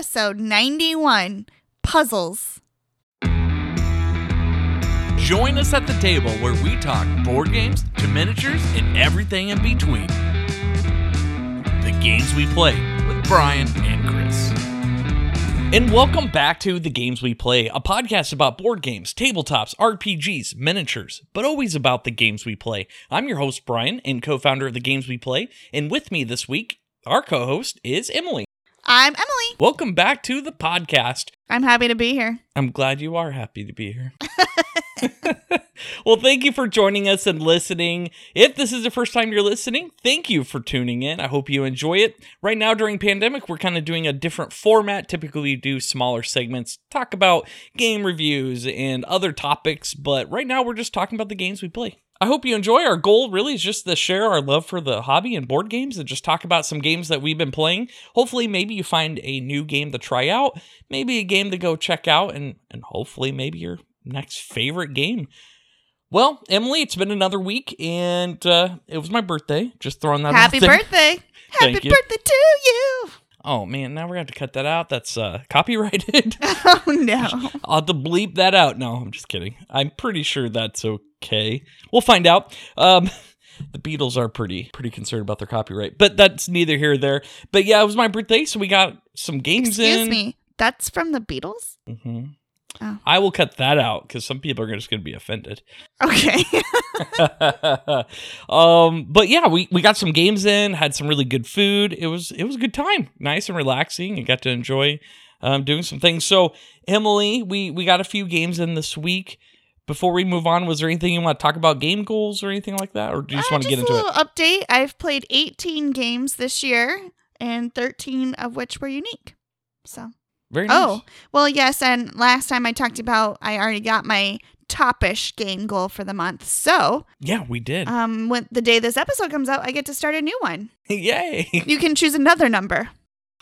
episode 91 Puzzles. Join us at the table where we talk board games to miniatures and everything in between. The games we play with Bryan and Chris. And welcome back to The Games We Play, a podcast about board games, tabletops, RPGs, miniatures, but always about the games we play. I'm your host, Bryan, and co founder of The Games We Play. And with me this week, our co host is Emily. I'm Emily. Welcome back to the podcast. I'm happy to be here. I'm glad you are happy to be here. well, thank you for joining us and listening. If this is the first time you're listening, thank you for tuning in. I hope you enjoy it. Right now during pandemic, we're kind of doing a different format. Typically we do smaller segments, talk about game reviews and other topics, but right now we're just talking about the games we play. I hope you enjoy. Our goal really is just to share our love for the hobby and board games and just talk about some games that we've been playing. Hopefully, maybe you find a new game to try out, maybe a game to go check out, and, and hopefully, maybe your next favorite game. Well, Emily, it's been another week, and uh, it was my birthday. Just throwing that Happy birthday. Thank Happy you. birthday to you. Oh man, now we're gonna have to cut that out. That's uh, copyrighted. Oh, no. I'll have to bleep that out. No, I'm just kidding. I'm pretty sure that's okay. We'll find out. Um, the Beatles are pretty pretty concerned about their copyright, but that's neither here or there. But yeah, it was my birthday, so we got some games Excuse in. me. That's from the Beatles? hmm Oh. I will cut that out because some people are just going to be offended. Okay. um, but yeah, we, we got some games in, had some really good food. It was it was a good time, nice and relaxing. You got to enjoy um, doing some things. So Emily, we we got a few games in this week. Before we move on, was there anything you want to talk about game goals or anything like that, or do you just Uh, want to get into a it? little update. I've played 18 games this year, and 13 of which were unique. So, Very nice. oh, well, yes. And last time I talked about, I already got my topish game goal for the month. So, yeah, we did. um, when the day this episode comes out, I get to start a new one. Yay! You can choose another number.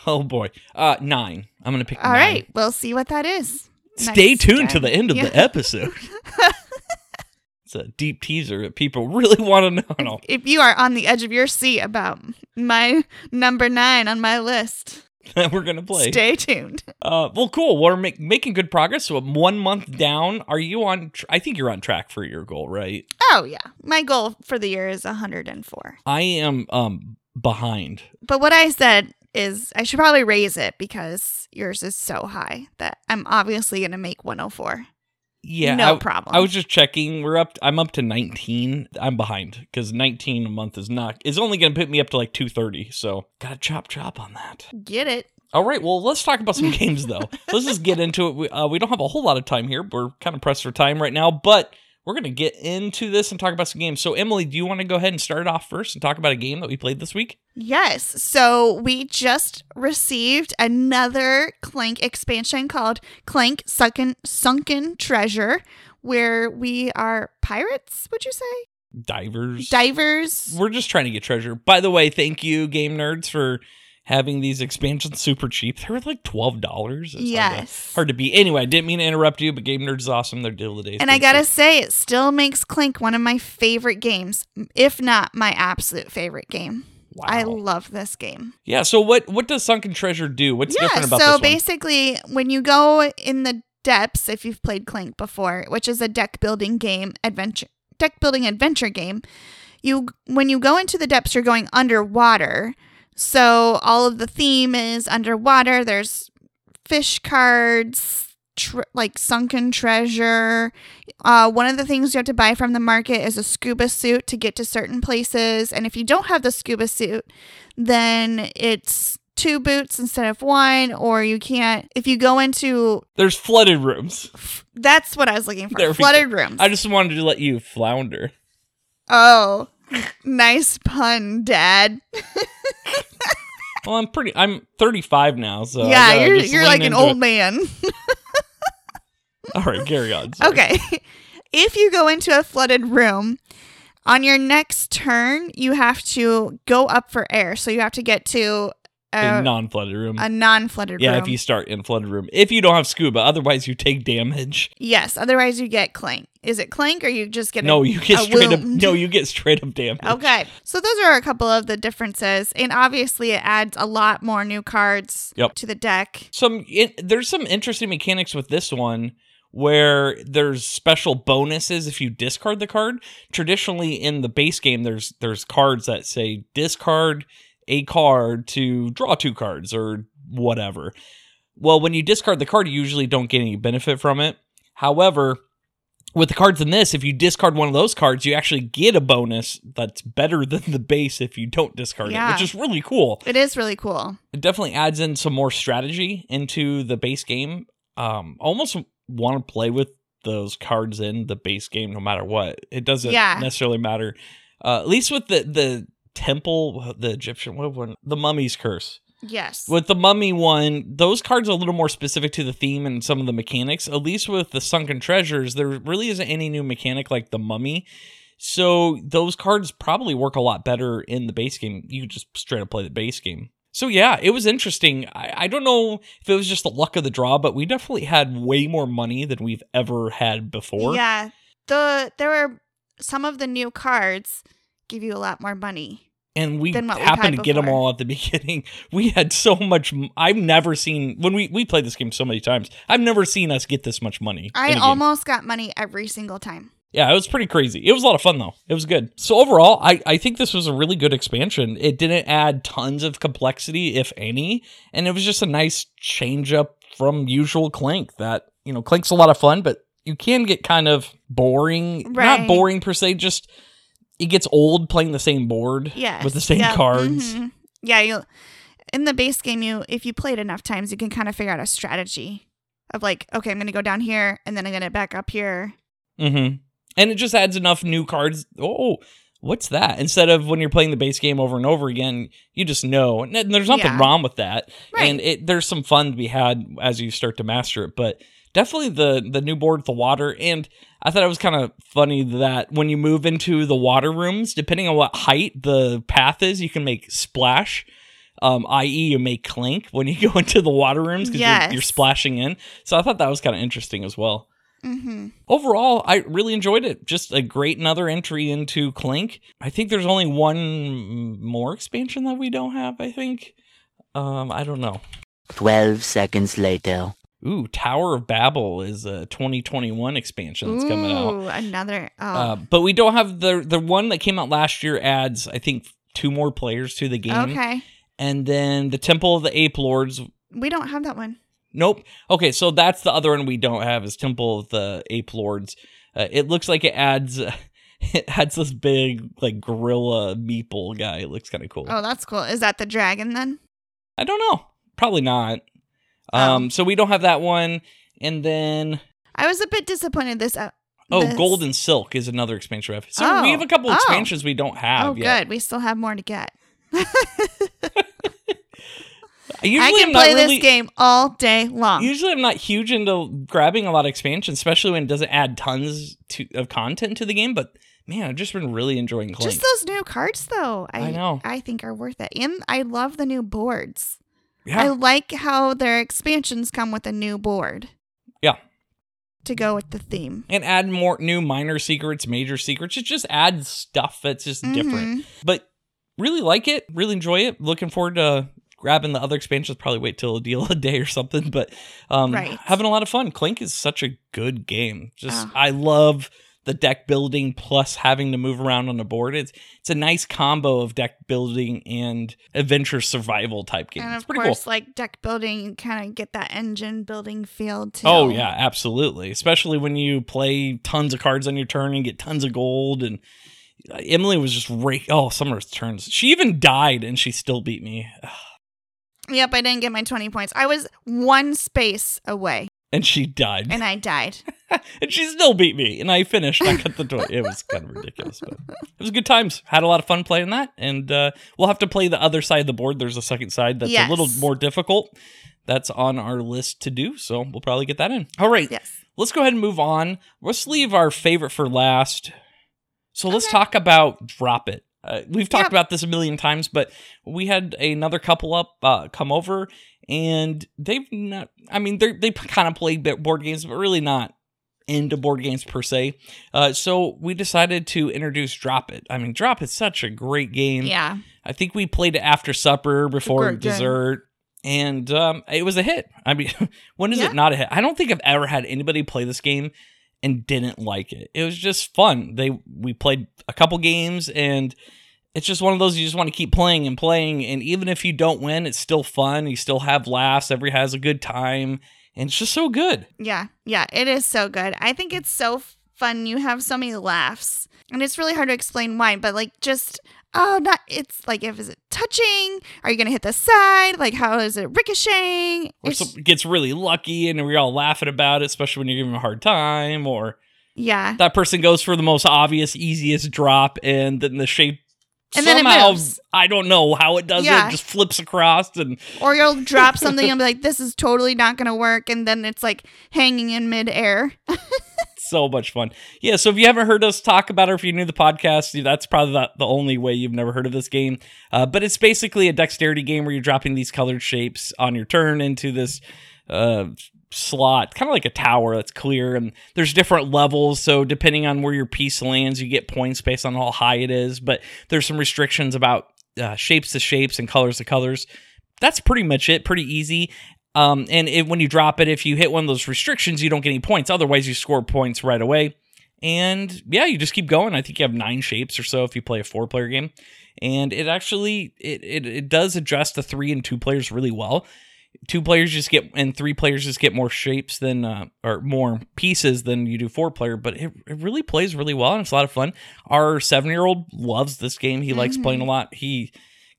Oh boy, uh, nine. I'm gonna pick. All nine. right, we'll see what that is. Stay tuned to the end of Yeah. the episode. it's a deep teaser that people really want to know. No. If you are on the edge of your seat about my number nine on my list, that we're gonna play. stay tuned. Uh, well, cool. We're make, making good progress. So one month down. Are you on? Tr- I think you're on track for your goal, right? Oh, yeah. My goal for the year is 104. I am um behind. But what I said is I should probably raise it because yours is so high that I'm obviously going to make 104. Yeah, No I, problem. I was just checking. We're up. I'm up to 19. I'm behind because 19 a month is not. Is only going to put me up to like 230. So gotta chop chop on that. Get it? All right. Well, let's talk about some games though. Let's just get into it. We, uh, we don't have a whole lot of time here. We're kind of pressed for time right now, but we're gonna get into this and talk about some games. So, Emily, do you want to go ahead and start it off first and talk about a game that we played this week? Yes. So we just received another Clank expansion called Clank Sunken, Sunken Treasure, where we are pirates, would you say? Divers. Divers. We're just trying to get treasure. By the way, thank you, GameNerdz, for having these expansions super cheap. They were like twelve dollars. Yes. Hard to beat. Anyway, I didn't mean to interrupt you, but GameNerdz is awesome. Their deal of the day. And I gotta say, it still makes Clank one of my favorite games, if not my absolute favorite game. wow. I love this game. yeah. So what what does Sunken Treasure do? What's yeah, different about so this one? Yeah, so basically, when you go in the depths, if you've played Clank before, which is a deck building game adventure, deck building adventure game, you when you go into the depths, you're going underwater. So all of the theme is underwater. There's fish cards, tr- like sunken treasure. Uh, one of the things you have to buy from the market is a scuba suit to get to certain places. And if you don't have the scuba suit, then it's two boots instead of one, or you can't. If you go into, There's flooded rooms. that's what I was looking for we flooded rooms. I just wanted to let you flounder. oh, nice pun, Dad. Well, I'm pretty. I'm 35 now, so yeah, you're you're like an old it. man. All right, carry on. sorry. Okay. if you go into a flooded room, on your next turn, you have to go up for air. So you have to get to a, a non-flooded room. a non-flooded yeah, room. Yeah, if you start in flooded room. If you don't have scuba, otherwise you take damage. yes, otherwise you get clank. Is it clank or you just get No, a, you get straight up. No, you get straight up damage. Okay, so those are a couple of the differences, and obviously it adds a lot more new cards Yep. to the deck. Some it, there's some interesting mechanics with this one where there's special bonuses if you discard the card. Traditionally in the base game there's there's cards that say discard a card to draw two cards or whatever. Well, when you discard the card you usually don't get any benefit from it. However, with the cards in this, if you discard one of those cards, you actually get a bonus that's better than the base if you don't discard it, which is really cool It is really cool. it definitely adds in some more strategy into the base game. Um, almost want to play with those cards in the base game no matter what. It doesn't Yeah. necessarily matter. Uh, at least with the the temple, the Egyptian, what one, the mummy's curse. Yes. With the mummy one, those cards are a little more specific to the theme and some of the mechanics. At least with the sunken treasures, there really isn't any new mechanic like the mummy. So those cards probably work a lot better in the base game. You just straight up play the base game. So yeah, it was interesting. I, I don't know if it was just the luck of the draw, but we definitely had way more money than we've ever had before. Yeah. The there were some of the new cards give you a lot more money. and we happened to get them all at the beginning. We had so much. I've never seen when we we played this game so many times. I've never seen us get this much money. I I a game. almost got money every single time. yeah, it was pretty crazy. It was a lot of fun though. It was good. So overall, I I think this was a really good expansion. It didn't add tons of complexity, if any, and it was just a nice change up from usual Clank. That you know, Clank's a lot of fun, but you can get kind of boring. Not boring per se, just. It gets old playing the same board with the same cards. Mhm. Yeah, you in the base game you if you play it enough times you can kind of figure out a strategy of like, okay, I'm gonna go down here and then I'm gonna back up here. Mm-hmm. And it just adds enough new cards. Oh, what's that? Instead of when you're playing the base game over and over again, you just know. And there's nothing Yeah. wrong with that. Right. And it there's some fun to be had as you start to master it. But definitely the the new board, the water, and I thought it was kind of funny that when you move into the water rooms, depending on what height the path is, you can make splash. Um, i.e., you make clank when you go into the water rooms because Yes. you're, you're splashing in. So I thought that was kind of interesting as well Mm-hmm. overall, I really enjoyed it. Just a great another entry into Clank. I think there's only one more expansion that we don't have. I think. Um, I don't know. 12 seconds later. Ooh, Tower of Babel is a 2021 expansion that's coming out. Ooh, another oh Uh, but we don't have the the one that came out last year. Adds I think two more players to the game, okay. and then the Temple of the Ape Lords. We don't have that one. Nope. Okay, so that's the other one we don't have is Temple of the Ape Lords. Uh, it looks like it adds it adds this big like gorilla meeple guy. It looks kind of cool. Oh, that's cool. Is that the dragon then? I don't know. Probably not. Oh. Um, so we don't have that one. And then I was a bit disappointed this uh, oh, this- Gold and Silk is another expansion we have. So Oh. we have a couple Oh. expansions we don't have Oh, yet. good. We still have more to get. Usually I can am play really, this game all day long. Usually, I'm not huge into grabbing a lot of expansions, especially when it doesn't add tons to, of content to the game. But man, I've just been really enjoying Clank. Just those new cards, though. I, I know. I think are worth it, and I love the new boards. Yeah, I like how their expansions come with a new board. Yeah. To go with the theme. and add more new minor secrets, major secrets. It just adds stuff that's just different. Mhm. But really like it, really enjoy it. Looking forward to grabbing the other expansions. Probably wait till a deal a day or something. But um, Right. having a lot of fun. Clank is such a good game. Just Ah. I love the deck building plus having to move around on the board. It's it's a nice combo of deck building and adventure survival type game. And It's of pretty course, cool. like deck building, you kind of get that engine building feel too. Oh yeah, absolutely. Especially when you play tons of cards on your turn and get tons of gold. And uh, Emily was just ra- oh Summer's turns. She even died and she still beat me. Yep, I didn't get my 20 points. I was one space away And she died. and I died. and she still beat me. And I finished. I got the toy. It was kind of ridiculous, but it was good times. Had a lot of fun playing that. And uh, we'll have to play the other side of the board. There's a second side that's a little more difficult. That's on our list to do. So we'll probably get that in. All right. Yes. let's go ahead and move on. Let's leave our favorite for last. So let's talk about Drop It. Uh, we've talked Yep. about this a million times, but we had another couple up uh, come over, and they've not. I mean, they they kind of play board games, but really not into board games per se. Uh, so we decided to introduce Drop It. I mean, Drop It's such a great game. Yeah. I think we played it after supper before dessert. And um, it was a hit. I mean, when is Yeah. it not a hit? I don't think I've ever had anybody play this game and didn't like it. It was just fun. They we played a couple games and it's just one of those you just want to keep playing and playing. And even if you don't win, it's still fun. You still have laughs. Everybody has a good time, and it's just so good. Yeah. Yeah. It is so good. I think it's so fun. You have so many laughs. And it's really hard to explain why, but like just oh not it's like if is it touching? Are you gonna hit the side? Like how is it ricocheting? Or some gets really lucky, and we're all laughing about it, especially when you're giving them a hard time, or yeah. that person goes for the most obvious, easiest drop, and then the shape And then it somehow moves. I don't know how it does Yeah. it, just flips across, and Or you'll drop something and be like, this is totally not gonna work, and then it's like hanging in midair. so much fun. Yeah, so if you haven't heard us talk about it, or if you're new to the podcast, that's probably the, the only way you've never heard of this game. Uh, but it's basically a dexterity game where you're dropping these colored shapes on your turn into this uh, slot, kind of like a tower that's clear, and there's different levels. So depending on where your piece lands, you get points based on how high it is. But there's some restrictions about uh, shapes to shapes and colors to colors. That's pretty much it. Pretty easy. Um, and it, when you drop it, if you hit one of those restrictions, you don't get any points. Otherwise, you score points right away. And yeah, you just keep going. I think you have nine shapes or so if you play a four player game. And it actually it, it it does address the three and two players really well. Two players just get and three players just get more shapes than uh, or more pieces than you do four player, but it, it really plays really well and it's a lot of fun. Our seven year old loves this game. He likes playing a lot. He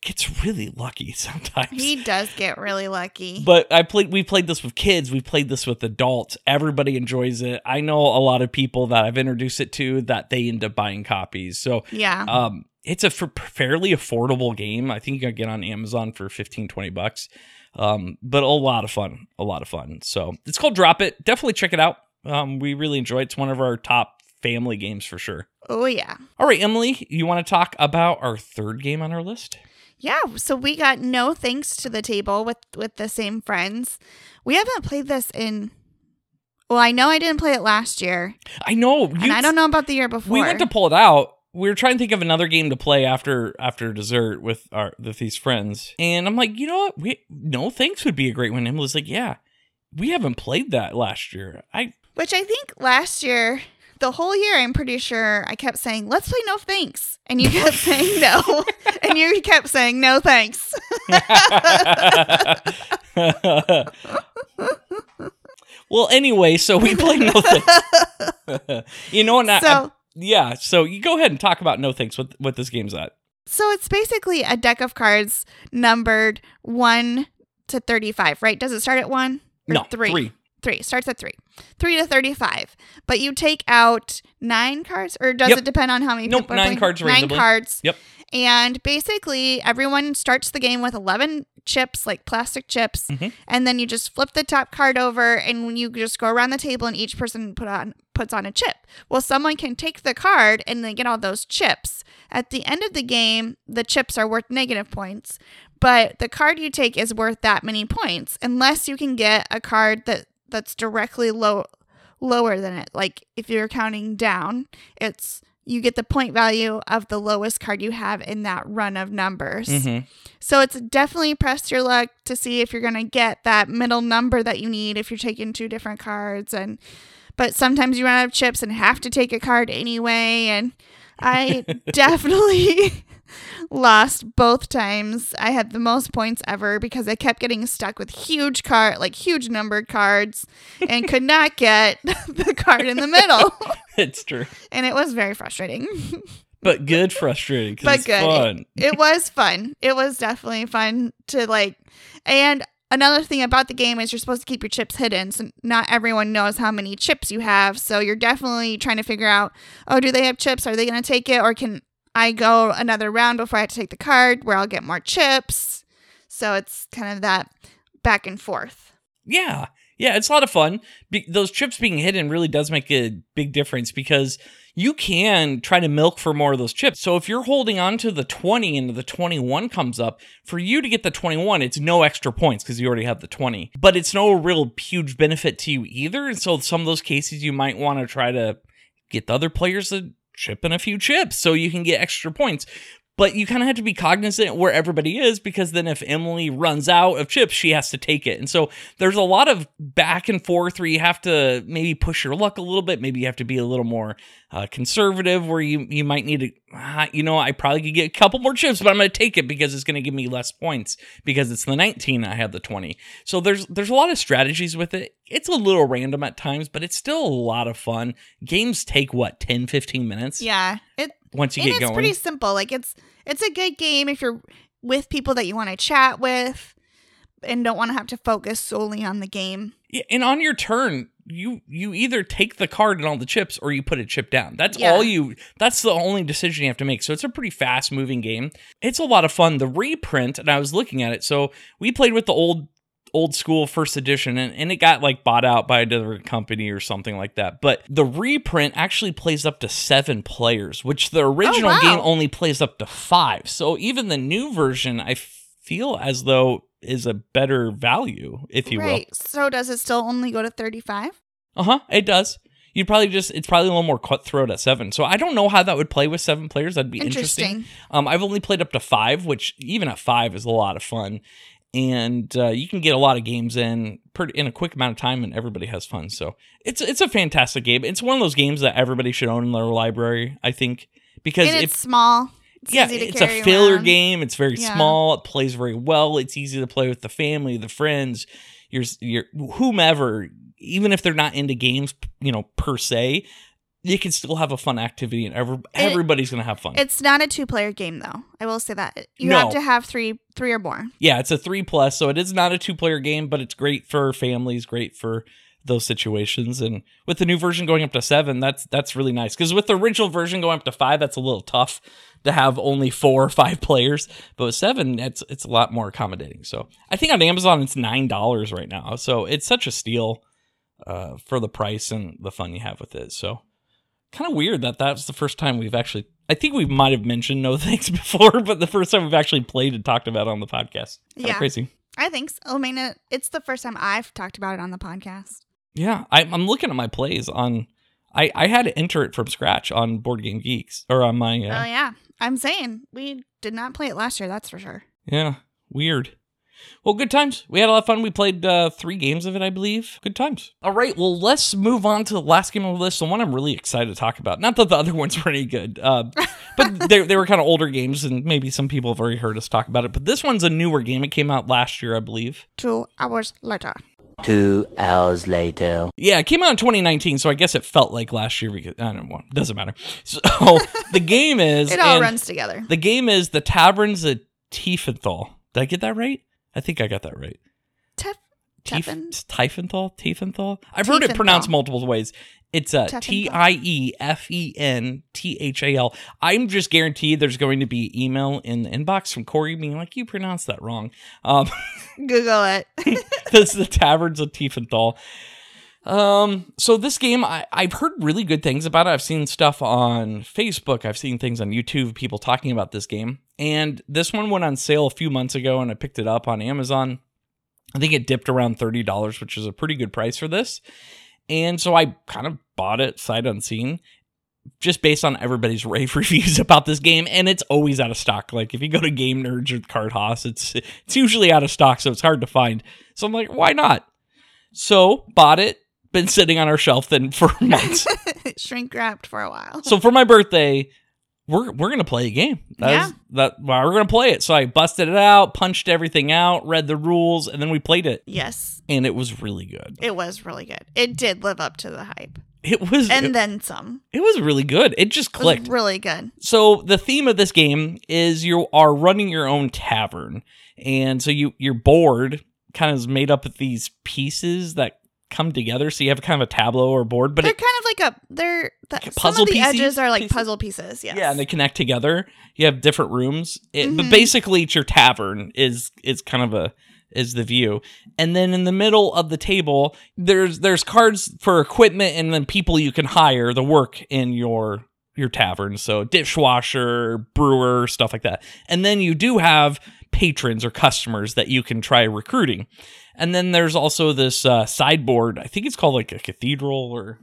gets really lucky sometimes. he does get really lucky. But I played. We played this with kids. We played this with adults. Everybody enjoys it. I know a lot of people that I've introduced it to that they end up buying copies. So, yeah. um, it's a f- fairly affordable game. I think you can get on Amazon for 15, 20 bucks. Um, but a lot of fun. A lot of fun. So it's called Drop It. Definitely check it out. Um, we really enjoy it. It's one of our top family games for sure. oh yeah. All right, Emily, you want to talk about our third game on our list? Yeah, so we got no thanks to the table with with the same friends. We haven't played this in well, I know I didn't play it last year, I know. and I don't know about the year before. We went to pull it out. We were trying to think of another game to play after after dessert with our with these friends, and I'm like, you know what? We no thanks would be a great one. Emily's like, yeah, we haven't played that last year. I Which I think last year, the whole year, I'm pretty sure I kept saying, "Let's play no thanks," and you kept saying no, and you kept saying no thanks. well, anyway, so we played no thanks. you know what? I- so, yeah, so you go ahead and talk about no thanks. What what this game's at? so it's basically a deck of cards numbered one to thirty-five, right? Does it start at one? Or no, three. three. Three starts at three, three to thirty-five. But you take out nine cards, or does Yep. it depend on how many Nope, people are nine playing? cards randomly. cards. Yep. And basically, everyone starts the game with eleven chips, like plastic chips, Mhm. and then you just flip the top card over, and you just go around the table, and each person put on puts on a chip. Well, someone can take the card and they get all those chips. At the end of the game, the chips are worth negative points, but the card you take is worth that many points unless you can get a card that that's directly low lower than it. Like if you're counting down, it's you get the point value of the lowest card you have in that run of numbers. Mhm. So it's definitely press your luck to see if you're going to get that middle number that you need if you're taking two different cards and but sometimes you run out of chips and have to take a card anyway and I definitely lost both times. I had the most points ever because I kept getting stuck with huge card like huge numbered cards and could not get the card in the middle. it's true, and it was very frustrating. but good, frustrating. But it's good. Fun. it was fun. It was definitely fun to like. And another thing about the game is you're supposed to keep your chips hidden, so not everyone knows how many chips you have. So you're definitely trying to figure out, oh, do they have chips? Are they going to take it, or can I go another round before I have to take the card where I'll get more chips? So it's kind of that back and forth. Yeah. Yeah, it's a lot of fun. Be- those chips being hidden really does make a big difference because you can try to milk for more of those chips. So if you're holding on to the 20 and the 21 comes up, for you to get the 21, it's no extra points because you already have the 20. But it's no real huge benefit to you either. And so some of those cases you might want to try to get the other players to chip in a few chips so you can get extra points. But you kind of have to be cognizant where everybody is because then if Emily runs out of chips, she has to take it. And so there's a lot of back and forth where you have to maybe push your luck a little bit. Maybe you have to be a little more uh, conservative where you, you might need to, uh, you know, I probably could get a couple more chips, but I'm going to take it because it's going to give me less points because it's the 19. I have the 20. So there's, there's a lot of strategies with it. It's a little random at times, but it's still a lot of fun. Games take what, 10, 15 minutes? Yeah. It Once you get it's going. It's pretty simple. Like it's it's a good game if you're with people that you want to chat with and don't want to have to focus solely on the game. Yeah, and on your turn, you you either take the card and all the chips or you put a chip down. That's Yeah. all you that's the only decision you have to make. So it's a pretty fast moving game. It's a lot of fun. The reprint, and I was looking at it. So we played with the old old school first edition and, and it got like bought out by another company or something like that. But the reprint actually plays up to seven players, which the oh, original wow. game only plays up to five. So even the new version, I feel as though is a better value, if you will. right. So does it still only go to 35? Uh huh. It does. You'd probably just it's probably a little more cutthroat at seven. So I don't know how that would play with seven players. That'd be interesting. Interesting. Um, I've only played up to five, which even at five is a lot of fun, and uh, you can get a lot of games in pretty in a quick amount of time, and everybody has fun. So it's it's a fantastic game. It's one of those games that everybody should own in their library. I think because And if it's small. It's yeah, it's a filler around. game. It's very Yeah. small. It plays very well. It's easy to play with the family, the friends, your your whomever. Even if they're not into games, you know, per se, you can still have a fun activity, and every, everybody's gonna have fun. It's not a two-player game though. I will say that. You No. have to have 3 3 or more. yeah, it's a three plus, so it is not a two player game, but it's great for families, great for those situations. And with the new version going up to seven, that's that's really nice. Because with the original version going up to five, that's a little tough to have only four or five players. But with seven, it's it's a lot more accommodating. So I think on Amazon it's nine dollars right now. So it's such a steal uh, for the price and the fun you have with it. So kind of weird that that's the first time we've actually. I think we might have mentioned no thanks before, but the first time we've actually played and talked about it on the podcast. Kinda Yeah. crazy. I think so. I mean, it's the first time I've talked about it on the podcast. Yeah, I, I'm looking at my plays on. I I had to enter it from scratch on Board Game Geeks or on my. Oh Uh, yeah. I'm saying we did not play it last year, that's for sure. yeah, weird. Well, good times. We had a lot of fun. We played uh, three games of it, I believe. Good times. All right. Well, let's move on to the last game on the list. The one I'm really excited to talk about. Not that the other ones were any good, uh, but they, they were kind of older games, and maybe some people have already heard us talk about it. But this one's a newer game. It came out last year, I believe. Two hours later. Two hours later. Yeah, it came out in 2019, so I guess it felt like last year because I don't know. Doesn't matter. So the game is It all and runs together. The game is the Taverns of Tiefenthal. Did I get that right? I think I got that right. Tef- Tief-? Tiefenthal? Tiefenthal? I've heard it pronounced multiple ways. It's uh, Tiefenthal. T I E F E N T H A L. I'm just guaranteed there's going to be email in the inbox from Corey being like, you pronounced that wrong. Um, Google it. this is the Taverns of Tiefenthal. Um, so this game, I, I've heard really good things about it. I've seen stuff on Facebook. I've seen things on YouTube, people talking about this game. And this one went on sale a few months ago, and I picked it up on Amazon. I think it dipped around thirty dollars, which is a pretty good price for this. And so I kind of bought it sight unseen, just based on everybody's rave reviews about this game. And it's always out of stock. Like if you go to GameNerdz or CardHaus, it's it's usually out of stock, so it's hard to find. So I'm like, why not? So bought it. Been sitting on our shelf then for months. Shrink wrapped for a while. so for my birthday, we're we're gonna play a game. That Yeah. is- that well, we're gonna play it. So I busted it out, punched everything out, read the rules, and then we played it, yes, and it was really good. it was really good. It did live up to the hype. It was And it, then some. it was really good. It just It was clicked. really good. so the theme of this game is you are running your own tavern, and so you your board kind of is made up of these pieces that come together. So you have kind of a tableau or board, but they're it, kind of like a they're the, puzzle the pieces- edges are like pieces? puzzle pieces. Yes. Yeah, and they connect together. You have different rooms, it, but Mhm. basically, it's your tavern is is kind of a is the view. And then in the middle of the table, there's there's cards for equipment and then people you can hire to work in your your tavern. So dishwasher, brewer, stuff like that. And then you do have patrons or customers that you can try recruiting. And then there's also this uh, sideboard. I think it's called like a cathedral or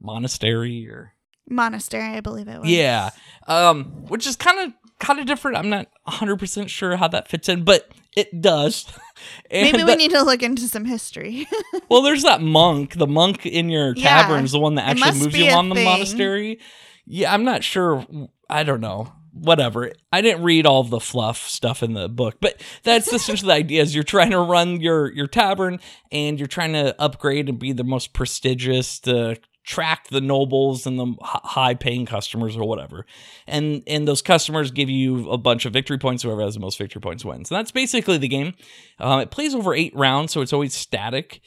monastery or Monastery, I believe it was. yeah, um, which is kind of kind of different. I'm not 100 percent sure how that fits in, but it does. Maybe we that- need to look into some history. well, there's that monk. The monk in your Yeah, tavern is the one that actually moves you on the monastery. Yeah, I'm not sure. I don't know. Whatever. I didn't read all the fluff stuff in the book, but that's essentially the idea. Is you're trying to run your your tavern and you're trying to upgrade and be the most prestigious to track the nobles and the high paying customers or whatever. And and those customers give you a bunch of victory points. Whoever has the most victory points wins. And that's basically the game. Um, it plays over eight rounds, so it's always static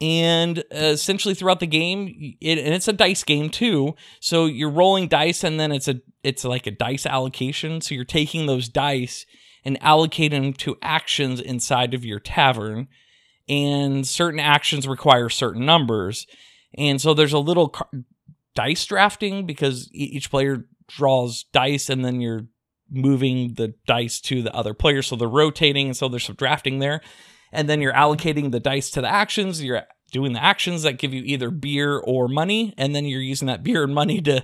and uh, essentially throughout the game it, and it's a dice game too. So you're rolling dice and then it's a it's like a dice allocation. So you're taking those dice and allocating them to actions inside of your tavern. And certain actions require certain numbers. And so there's a little car- dice drafting because each player draws dice and then you're moving the dice to the other player. So they're rotating. And so there's some drafting there and then you're allocating the dice to the actions you're doing the actions that give you either beer or money and then you're using that beer and money to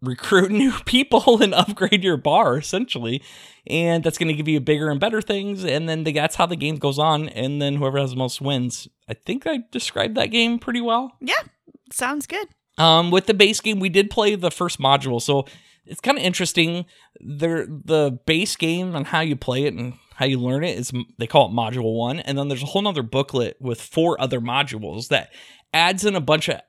recruit new people and upgrade your bar essentially and that's going to give you bigger and better things and then the, that's how the game goes on and then whoever has the most wins i think i described that game pretty well yeah, sounds good. um, with the base game, we did play the first module, so it's kind of interesting. There, the base game and how you play it and how you learn it is they call it Module One, and then there's a whole nother booklet with four other modules that adds in a bunch of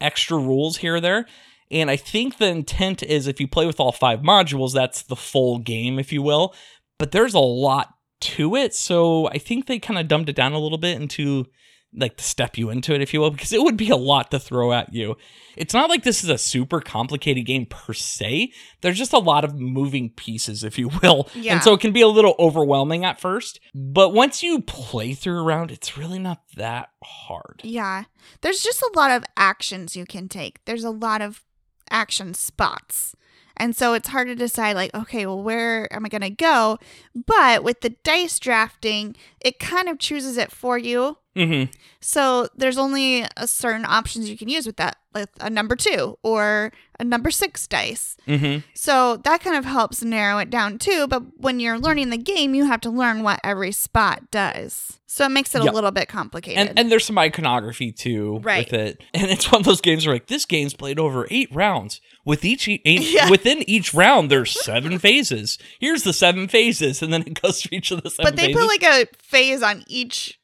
extra rules here or there. And I think the intent is if you play with all five modules, that's the full game, if you will. But there's a lot to it, so I think they kind of dumbed it down a little bit into like to step you into it, if you will, because it would be a lot to throw at you. It's not like this is a super complicated game per se. There's just a lot of moving pieces, if you will. Yeah. And so it can be a little overwhelming at first. But once you play through a round, it's really not that hard. Yeah. There's just a lot of actions you can take. There's a lot of action spots. And so it's hard to decide, like, okay, well, where am I going to go? But with the dice drafting, it kind of chooses it for you. Mm-hmm. So there's only a certain options you can use with that, like a number two or a number six dice. Mm-hmm. So that kind of helps narrow it down too. But when you're learning the game, you have to learn what every spot does. So it makes it Yep. a little bit complicated. And and there's some iconography too Right. with it. And it's one of those games where like this game's played over eight rounds. With each eight, Yeah. within each round, there's seven phases. Here's the seven phases, and then it goes through each of the seven but they phases. put like a phase on each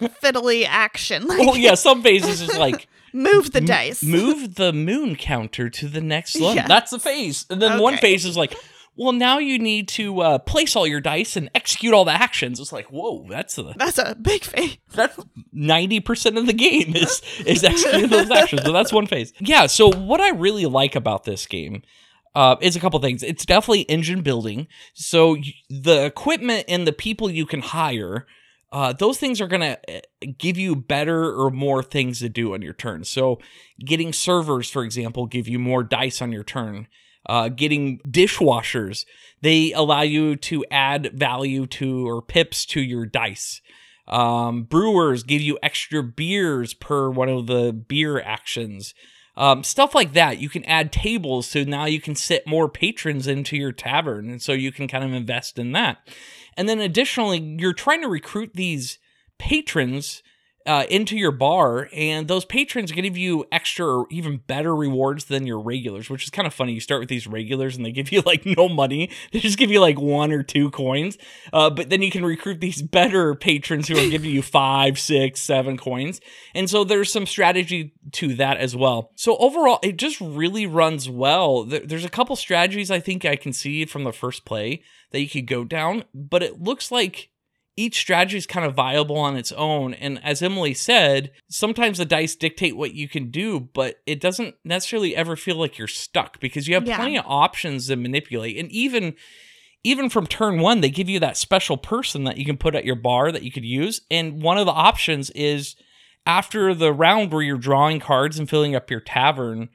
fiddly action. Like oh yeah, some phases is like move the m- dice. move the moon counter to the next one. Yes. That's the phase. And then one phase is like, well, now you need to uh, place all your dice and execute all the actions. It's like, whoa, that's a That's a big phase. that's ninety percent of the game is is executing those actions. So that's one phase. Yeah. So what I really like about this game. Uh, is a couple things. It's definitely engine building. So y- the equipment and the people you can hire, uh, those things are gonna uh, give you better or more things to do on your turn. So getting servers, for example, give you more dice on your turn. Uh, getting dishwashers, they allow you to add value to or pips to your dice. Um, brewers give you extra beers per one of the beer actions. Um, stuff like that. You can add tables, so now you can sit more patrons into your tavern, and so you can kind of invest in that. And then additionally, you're trying to recruit these patrons uh, into your bar, and those patrons give you extra or even better rewards than your regulars, which is kind of funny. You start with these regulars, and they give you like no money; they just give you like one or two coins. Uh, but then you can recruit these better patrons who are giving you five, six, seven coins, and so there's some strategy to that as well. So overall, it just really runs well. There's a couple strategies I think I can see from the first play that you could go down, but it looks like each strategy is kind of viable on its own. And as Emily said, sometimes the dice dictate what you can do, but it doesn't necessarily ever feel like you're stuck because you have Yeah. plenty of options to manipulate. And even even from turn one, they give you that special person that you can put at your bar that you could use. And one of the options is after the round where you're drawing cards and filling up your tavern,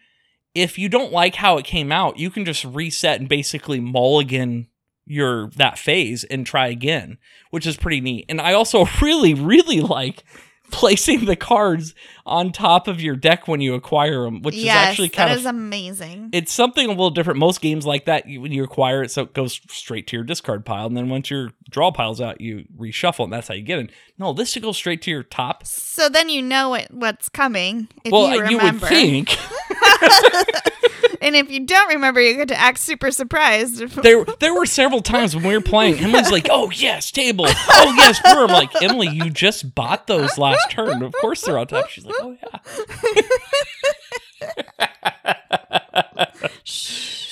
if you don't like how it came out, you can just reset and basically mulligan your that phase and try again, which is pretty neat. And I also really, really like placing the cards on top of your deck when you acquire them, which yes, is actually kind that of is amazing. it's something a little different. Most games like that, you, when you acquire it, so it goes straight to your discard pile, and then once your draw pile's out, you reshuffle, and that's how you get it. No, this should go straight to your top. so then you know what, what's coming if well, you you would think and if you don't remember, you get to act super surprised. there there were several times when we were playing. Emily's like, "Oh yes, table. Oh yes, brewer." I'm like, "Emily, you just bought those last turn. Of course they're on top." She's like, "Oh yeah."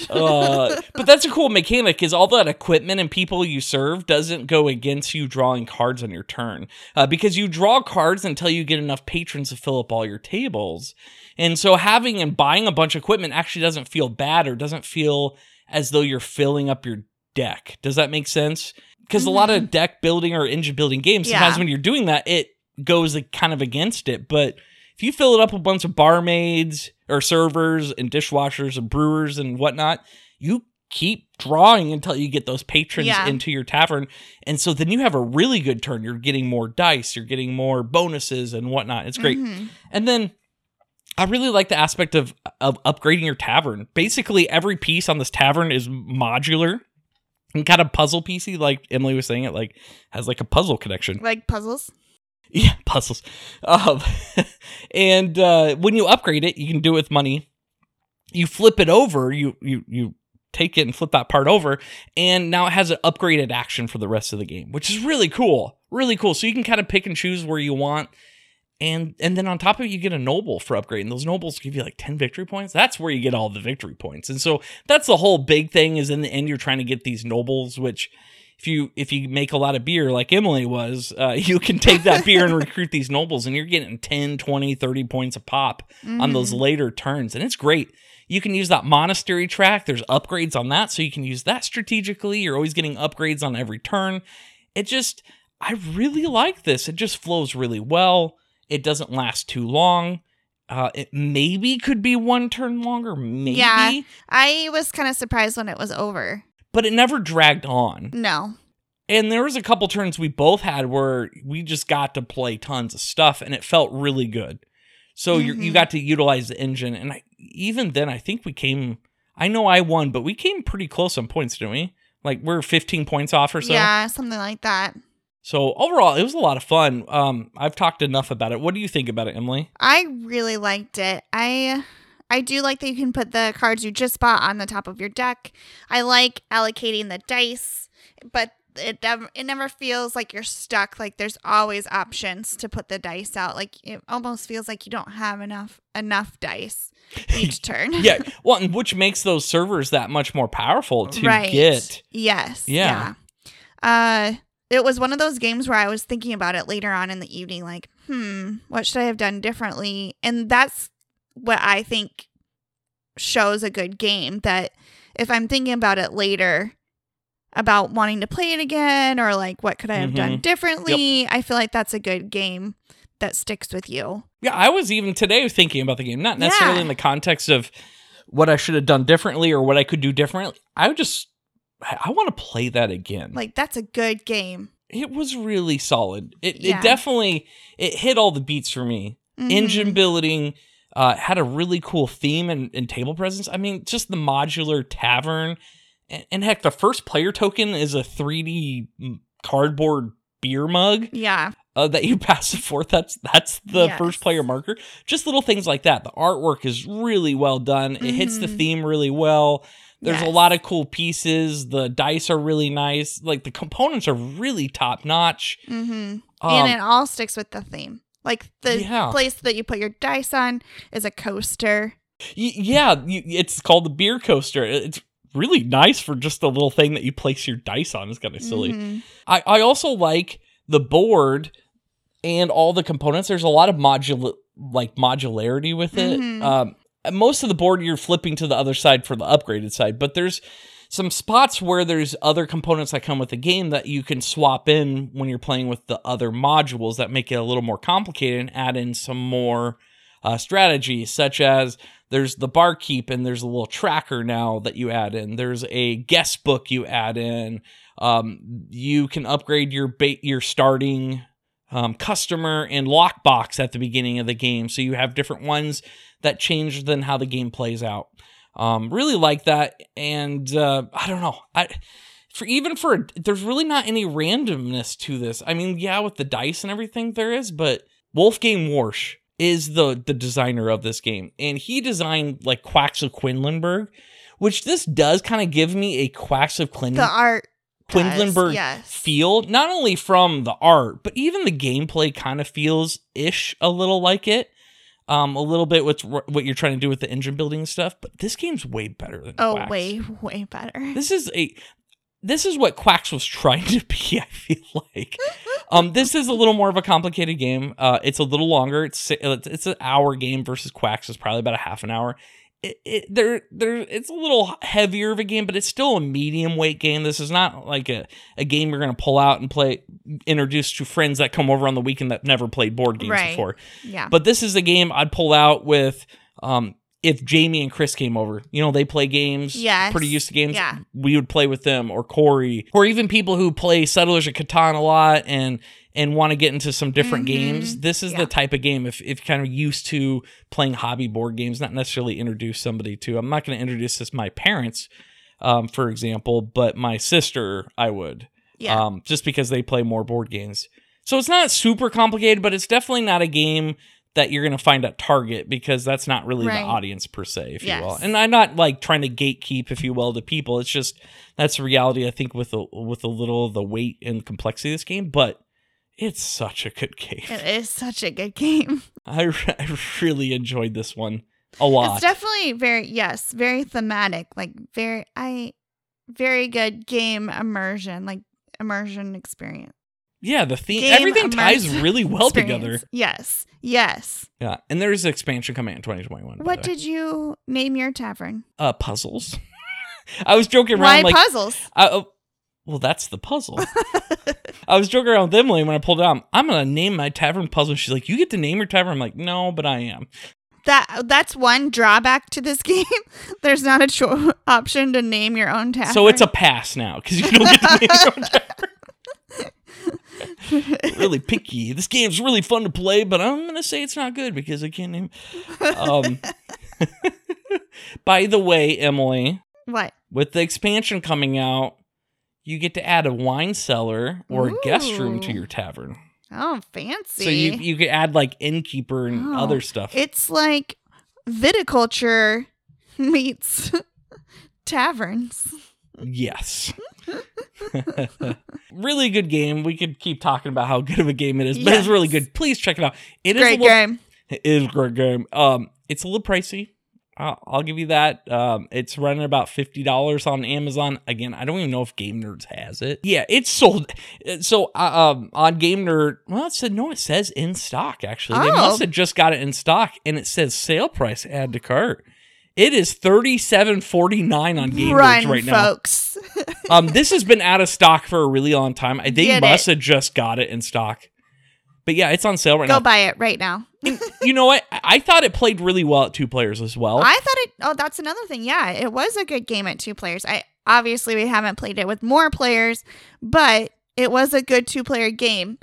uh, but that's a cool mechanic is all that equipment and people you serve doesn't go against you drawing cards on your turn uh, because you draw cards until you get enough patrons to fill up all your tables and so having and buying a bunch of equipment actually doesn't feel bad or doesn't feel as though you're filling up your deck does that make sense because a lot of deck building or engine building games sometimes Yeah. when you're doing that it goes like, kind of against it but if you fill it up with a bunch of barmaids or servers and dishwashers and brewers and whatnot, you keep drawing until you get those patrons Yeah. into your tavern. And so then you have a really good turn. You're getting more dice, you're getting more bonuses and whatnot. It's great. Mhm. And then I really like the aspect of of upgrading your tavern. Basically, every piece on this tavern is modular and kind of puzzle piecey, like Emily was saying. It like has like a puzzle connection. Like puzzles. Yeah, puzzles. Um, and uh, when you upgrade it, you can do it with money. You flip it over. You you you take it and flip that part over, and now it has an upgraded action for the rest of the game, which is really cool. Really cool. So you can kind of pick and choose where you want. And and then on top of it, you get a noble for upgrading. Those nobles give you like 10 victory points. That's where you get all the victory points. And so that's the whole big thing is in the end, you're trying to get these nobles, which if you if you make a lot of beer like Emily was, uh, you can take that beer and recruit these nobles and you're getting 10, 20, 30 points a pop on those later turns. And it's great. You can use that monastery track. There's upgrades on that, so you can use that strategically. You're always getting upgrades on every turn. It just I really like this. It just flows really well. It doesn't last too long. Uh, it maybe could be one turn longer, maybe, Yeah. I was kind of surprised when it was over. but it never dragged on. No. And there was a couple turns we both had where we just got to play tons of stuff, and it felt really good. So you you got to utilize the engine, and I, even then, I think we came. I know I won, but we came pretty close on points, didn't we? Like we're 15 points off or so. Yeah, something like that. So overall, it was a lot of fun. Um, I've talked enough about it. What do you think about it, Emily? I really liked it. I I do like that you can put the cards you just bought on the top of your deck. I like allocating the dice, but it nev- it never feels like you're stuck. Like there's always options to put the dice out. Like it almost feels like you don't have enough enough dice each turn. yeah, well, which makes those servers that much more powerful to right. get. Yes. Yeah. yeah. Uh it was one of those games where I was thinking about it later on in the evening, like, hmm, what should I have done differently? And that's what I think shows a good game. That if I'm thinking about it later, about wanting to play it again, or like, what could I have done Mhm. differently? I feel like that's a good game that sticks with you. Yeah, I was even today thinking about the game, not necessarily Yeah. in the context of what I should have done differently or what I could do differently. I just, I, want to play that again. Like, that's a good game. it was really solid. It, Yeah. it definitely it hit all the beats for me. Mhm. Engine building uh, had a really cool theme and, and table presence. I mean, just the modular tavern, and, and heck, the first player token is a 3D cardboard beer mug Yeah. uh, that you pass it forth. That's that's the Yes. first player marker. Just little things like that. The artwork is really well done. It hits the Mhm. theme really well. There's a lot of cool pieces. The dice are really nice. Like the components are really top notch. Mm-hmm. Um, and it all sticks with the theme. Like the Yeah. place that you put your dice on is a coaster. y- yeah, you, it's called the beer coaster. It's really nice for just a little thing that you place your dice on. It's kind of silly. Mhm. I, I also like the board and all the components. There's a lot of modul like modularity with it. Mhm. Um, most of the board you're flipping to the other side for the upgraded side, but there's some spots where there's other components that come with the game that you can swap in when you're playing with the other modules that make it a little more complicated and add in some more uh, strategy, such as there's the barkeep and there's a little tracker now that you add in. There's a guest book you add in. Um, you can upgrade your bait, your starting um, customer and lockbox at the beginning of the game, so you have different ones that change than how the game plays out. Um, really like that, and uh, I don't know. I for even for there's really not any randomness to this. I mean, yeah, with the dice and everything there is, but Wolfgang Warsch is the the designer of this game, and he designed like Quacks of Quedlinburg, which this does kind of give me a Quacks of Quedlinburg The art. Does, yes. feel, not only from the art, but even the gameplay kind of feels ish a little like it. Um, a little bit with what you're trying to do with the engine building and stuff, but this game's way better than Oh, Quacks. way, way better. This is a this is what Quacks was trying to be, I feel like. Um, this is a little more of a complicated game. Uh, it's a little longer. It's it's it's an hour game versus Quacks is probably about a half an hour. It, it there there it's a little heavier of a game, but it's still a medium weight game. This is not like a, a game you're gonna pull out and play introduce to friends that come over on the weekend that never played board games Right. before. Yeah. But this is a game I'd pull out with um if Jamie and Chris came over. You know, they play games. Yes. Pretty used to games. Yeah. We would play with them or Corey. Or even people who play Settlers of Catan a lot and and want to get into some different Mhm. games. This is Yeah. the type of game if if you're kind of used to playing hobby board games, not necessarily introduce somebody to. I'm not gonna introduce this to my parents, um, for example, but my sister I would yeah. um, just because they play more board games. So it's not super complicated, but it's definitely not a game that you're going to find at Target because that's not really Right. the audience per se, if you will. And I'm not like trying to gatekeep, if you will, to people. It's just that's the reality. I think with a, with a little of the weight and complexity of this game, but it's such a good game. it is such a good game. I, re- I really enjoyed this one a lot. It's definitely very yes, very thematic. Like very I very good game immersion, like immersion experience. yeah, the theme, Game everything ties really well experience. together. Yes. Yes. Yeah, and there's an expansion coming out in 2021. What did you name your tavern? uh puzzles. I was joking around Why like puzzles? I, oh, well that's the puzzle. I was joking around with Emily when I pulled it out. I'm gonna name my tavern puzzle. She's like, "You get to name your tavern." I'm like, "No, but I am." That that's one drawback to this game. There's not a cho- option to name your own tavern. So it's a pass now because you don't get to name your own tavern. really picky. This game's really fun to play, but I'm gonna say it's not good because I can't name. Um, by the way, Emily, what? with the expansion coming out, you get to add a wine cellar or a guest room to your tavern. Oh, fancy. So you you could add like innkeeper and Oh, other stuff. It's like viticulture meets taverns. yes. really good game. We could keep talking about how good of a game it is, but it's really good. Please check it out. It is Great a little, game. It is a great game. Um, it's a little pricey. I'll, I'll give you that. Um, it's running about fifty dollars on Amazon. Again, I don't even know if GameNerdz has it. Yeah, it's sold. So, uh, um, on Game Nerd, well, it said no. It says in stock. Actually, they Oh. must have just got it in stock, and it says sale price add to cart. It is thirty seven forty nine on Game Run, Nerds right now. folks. Um, this has been out of stock for a really long time. They Get must it. have just got it in stock. But yeah, it's on sale right Go now. Go buy it right now. You know what? I thought it played really well at two players as well. I thought it. Oh, that's another thing. Yeah, it was a good game at two players. I obviously we haven't played it with more players, but it was a good two player game.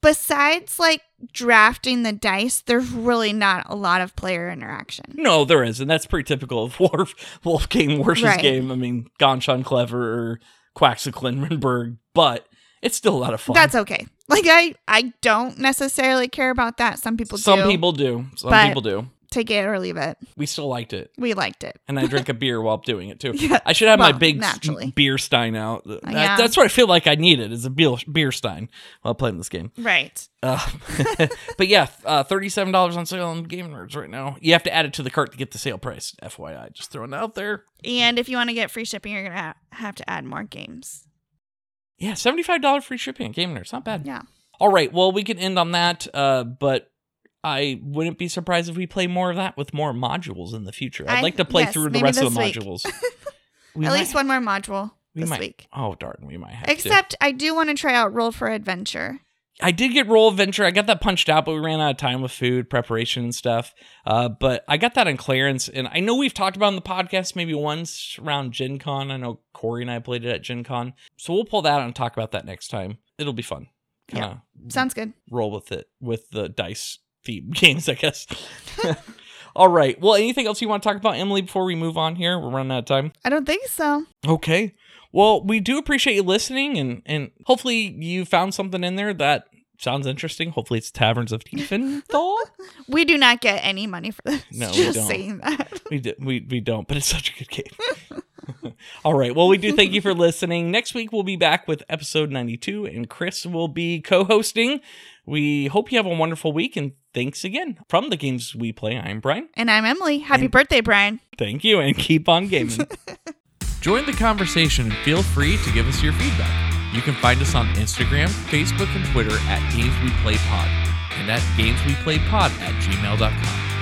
Besides like drafting the dice, there's really not a lot of player interaction. no, there is, and that's pretty typical of Wolf Wolfgang Warsch's Right. game. I mean, Ganz Schön Clever or of but it's still a lot of fun. That's okay. Like I, I don't necessarily care about that. Some people Some do. people do. Some But- people do. take it or leave it. We still liked it, We liked it. and I drink a beer while doing it too. Yeah. I should have my Well, big naturally. beer stein out. That- Yeah. That's what I feel like I needed is a beer, beer stein while playing this game. Right. Uh, but yeah, uh, thirty-seven dollars on sale on GameNerdz right now. You have to add it to the cart to get the sale price. FYI, just throwing it out there. And if you want to get free shipping, you're gonna ha- have to add more games. Yeah, seventy-five dollar free shipping on GameNerdz. Not bad. Yeah. All right, well we can end on that. Uh, but I wouldn't be surprised if we play more of that with more modules in the future. I'd I- like to play yes, through the rest of the week. modules. At might- least one more module we this might, week. Oh darn, we might have to. Except I do want to try out Roll for Adventure. I did get Roll Adventure. I got that punched out, but we ran out of time with food preparation and stuff. Uh, but I got that on clearance, and I know we've talked about it in the podcast maybe once around Gen Con. I know Corey and I played it at Gen Con, so we'll pull that out and talk about that next time. It'll be fun. Kind of Sounds good. roll with it with the dice theme games, I guess. All right. Well, anything else you want to talk about, Emily, before we move on here? We're running out of time. I don't think so. Okay. Well, we do appreciate you listening, and and hopefully you found something in there that sounds interesting. Hopefully, it's Taverns of Tiefenthal. We do not get any money for this. No, we Just don't. saying that. we do, we we don't, but it's such a good game. All right. Well, we do thank you for listening. Next week we'll be back with episode 92 and Chris will be co-hosting. We hope you have a wonderful week and thanks again. From the games we play, I'm Bryan. And I'm Emily. Happy And- birthday, Bryan. Thank you and keep on gaming. Join the conversation and feel free to give us your feedback. You can find us on Instagram, Facebook, and Twitter at Games We Play Pod and at gamesweplaypod at gmail.com.